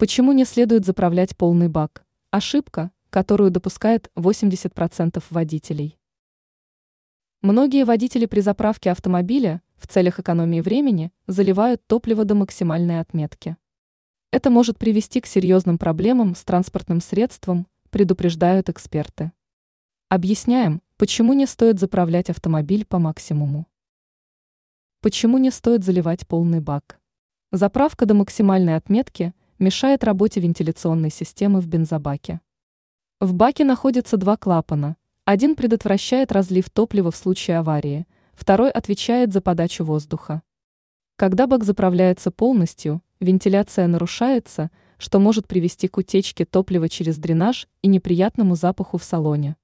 Почему не следует заправлять полный бак? Ошибка, которую допускает 80% водителей. Многие водители при заправке автомобиля в целях экономии времени заливают топливо до максимальной отметки. Это может привести к серьезным проблемам с транспортным средством, предупреждают эксперты. Объясняем, почему не стоит заправлять автомобиль по максимуму. Почему не стоит заливать полный бак? Заправка до максимальной отметки мешает работе вентиляционной системы в бензобаке. В баке находятся два клапана. Один предотвращает разлив топлива в случае аварии, второй отвечает за подачу воздуха. Когда бак заправляется полностью, вентиляция нарушается, что может привести к утечке топлива через дренаж и неприятному запаху в салоне.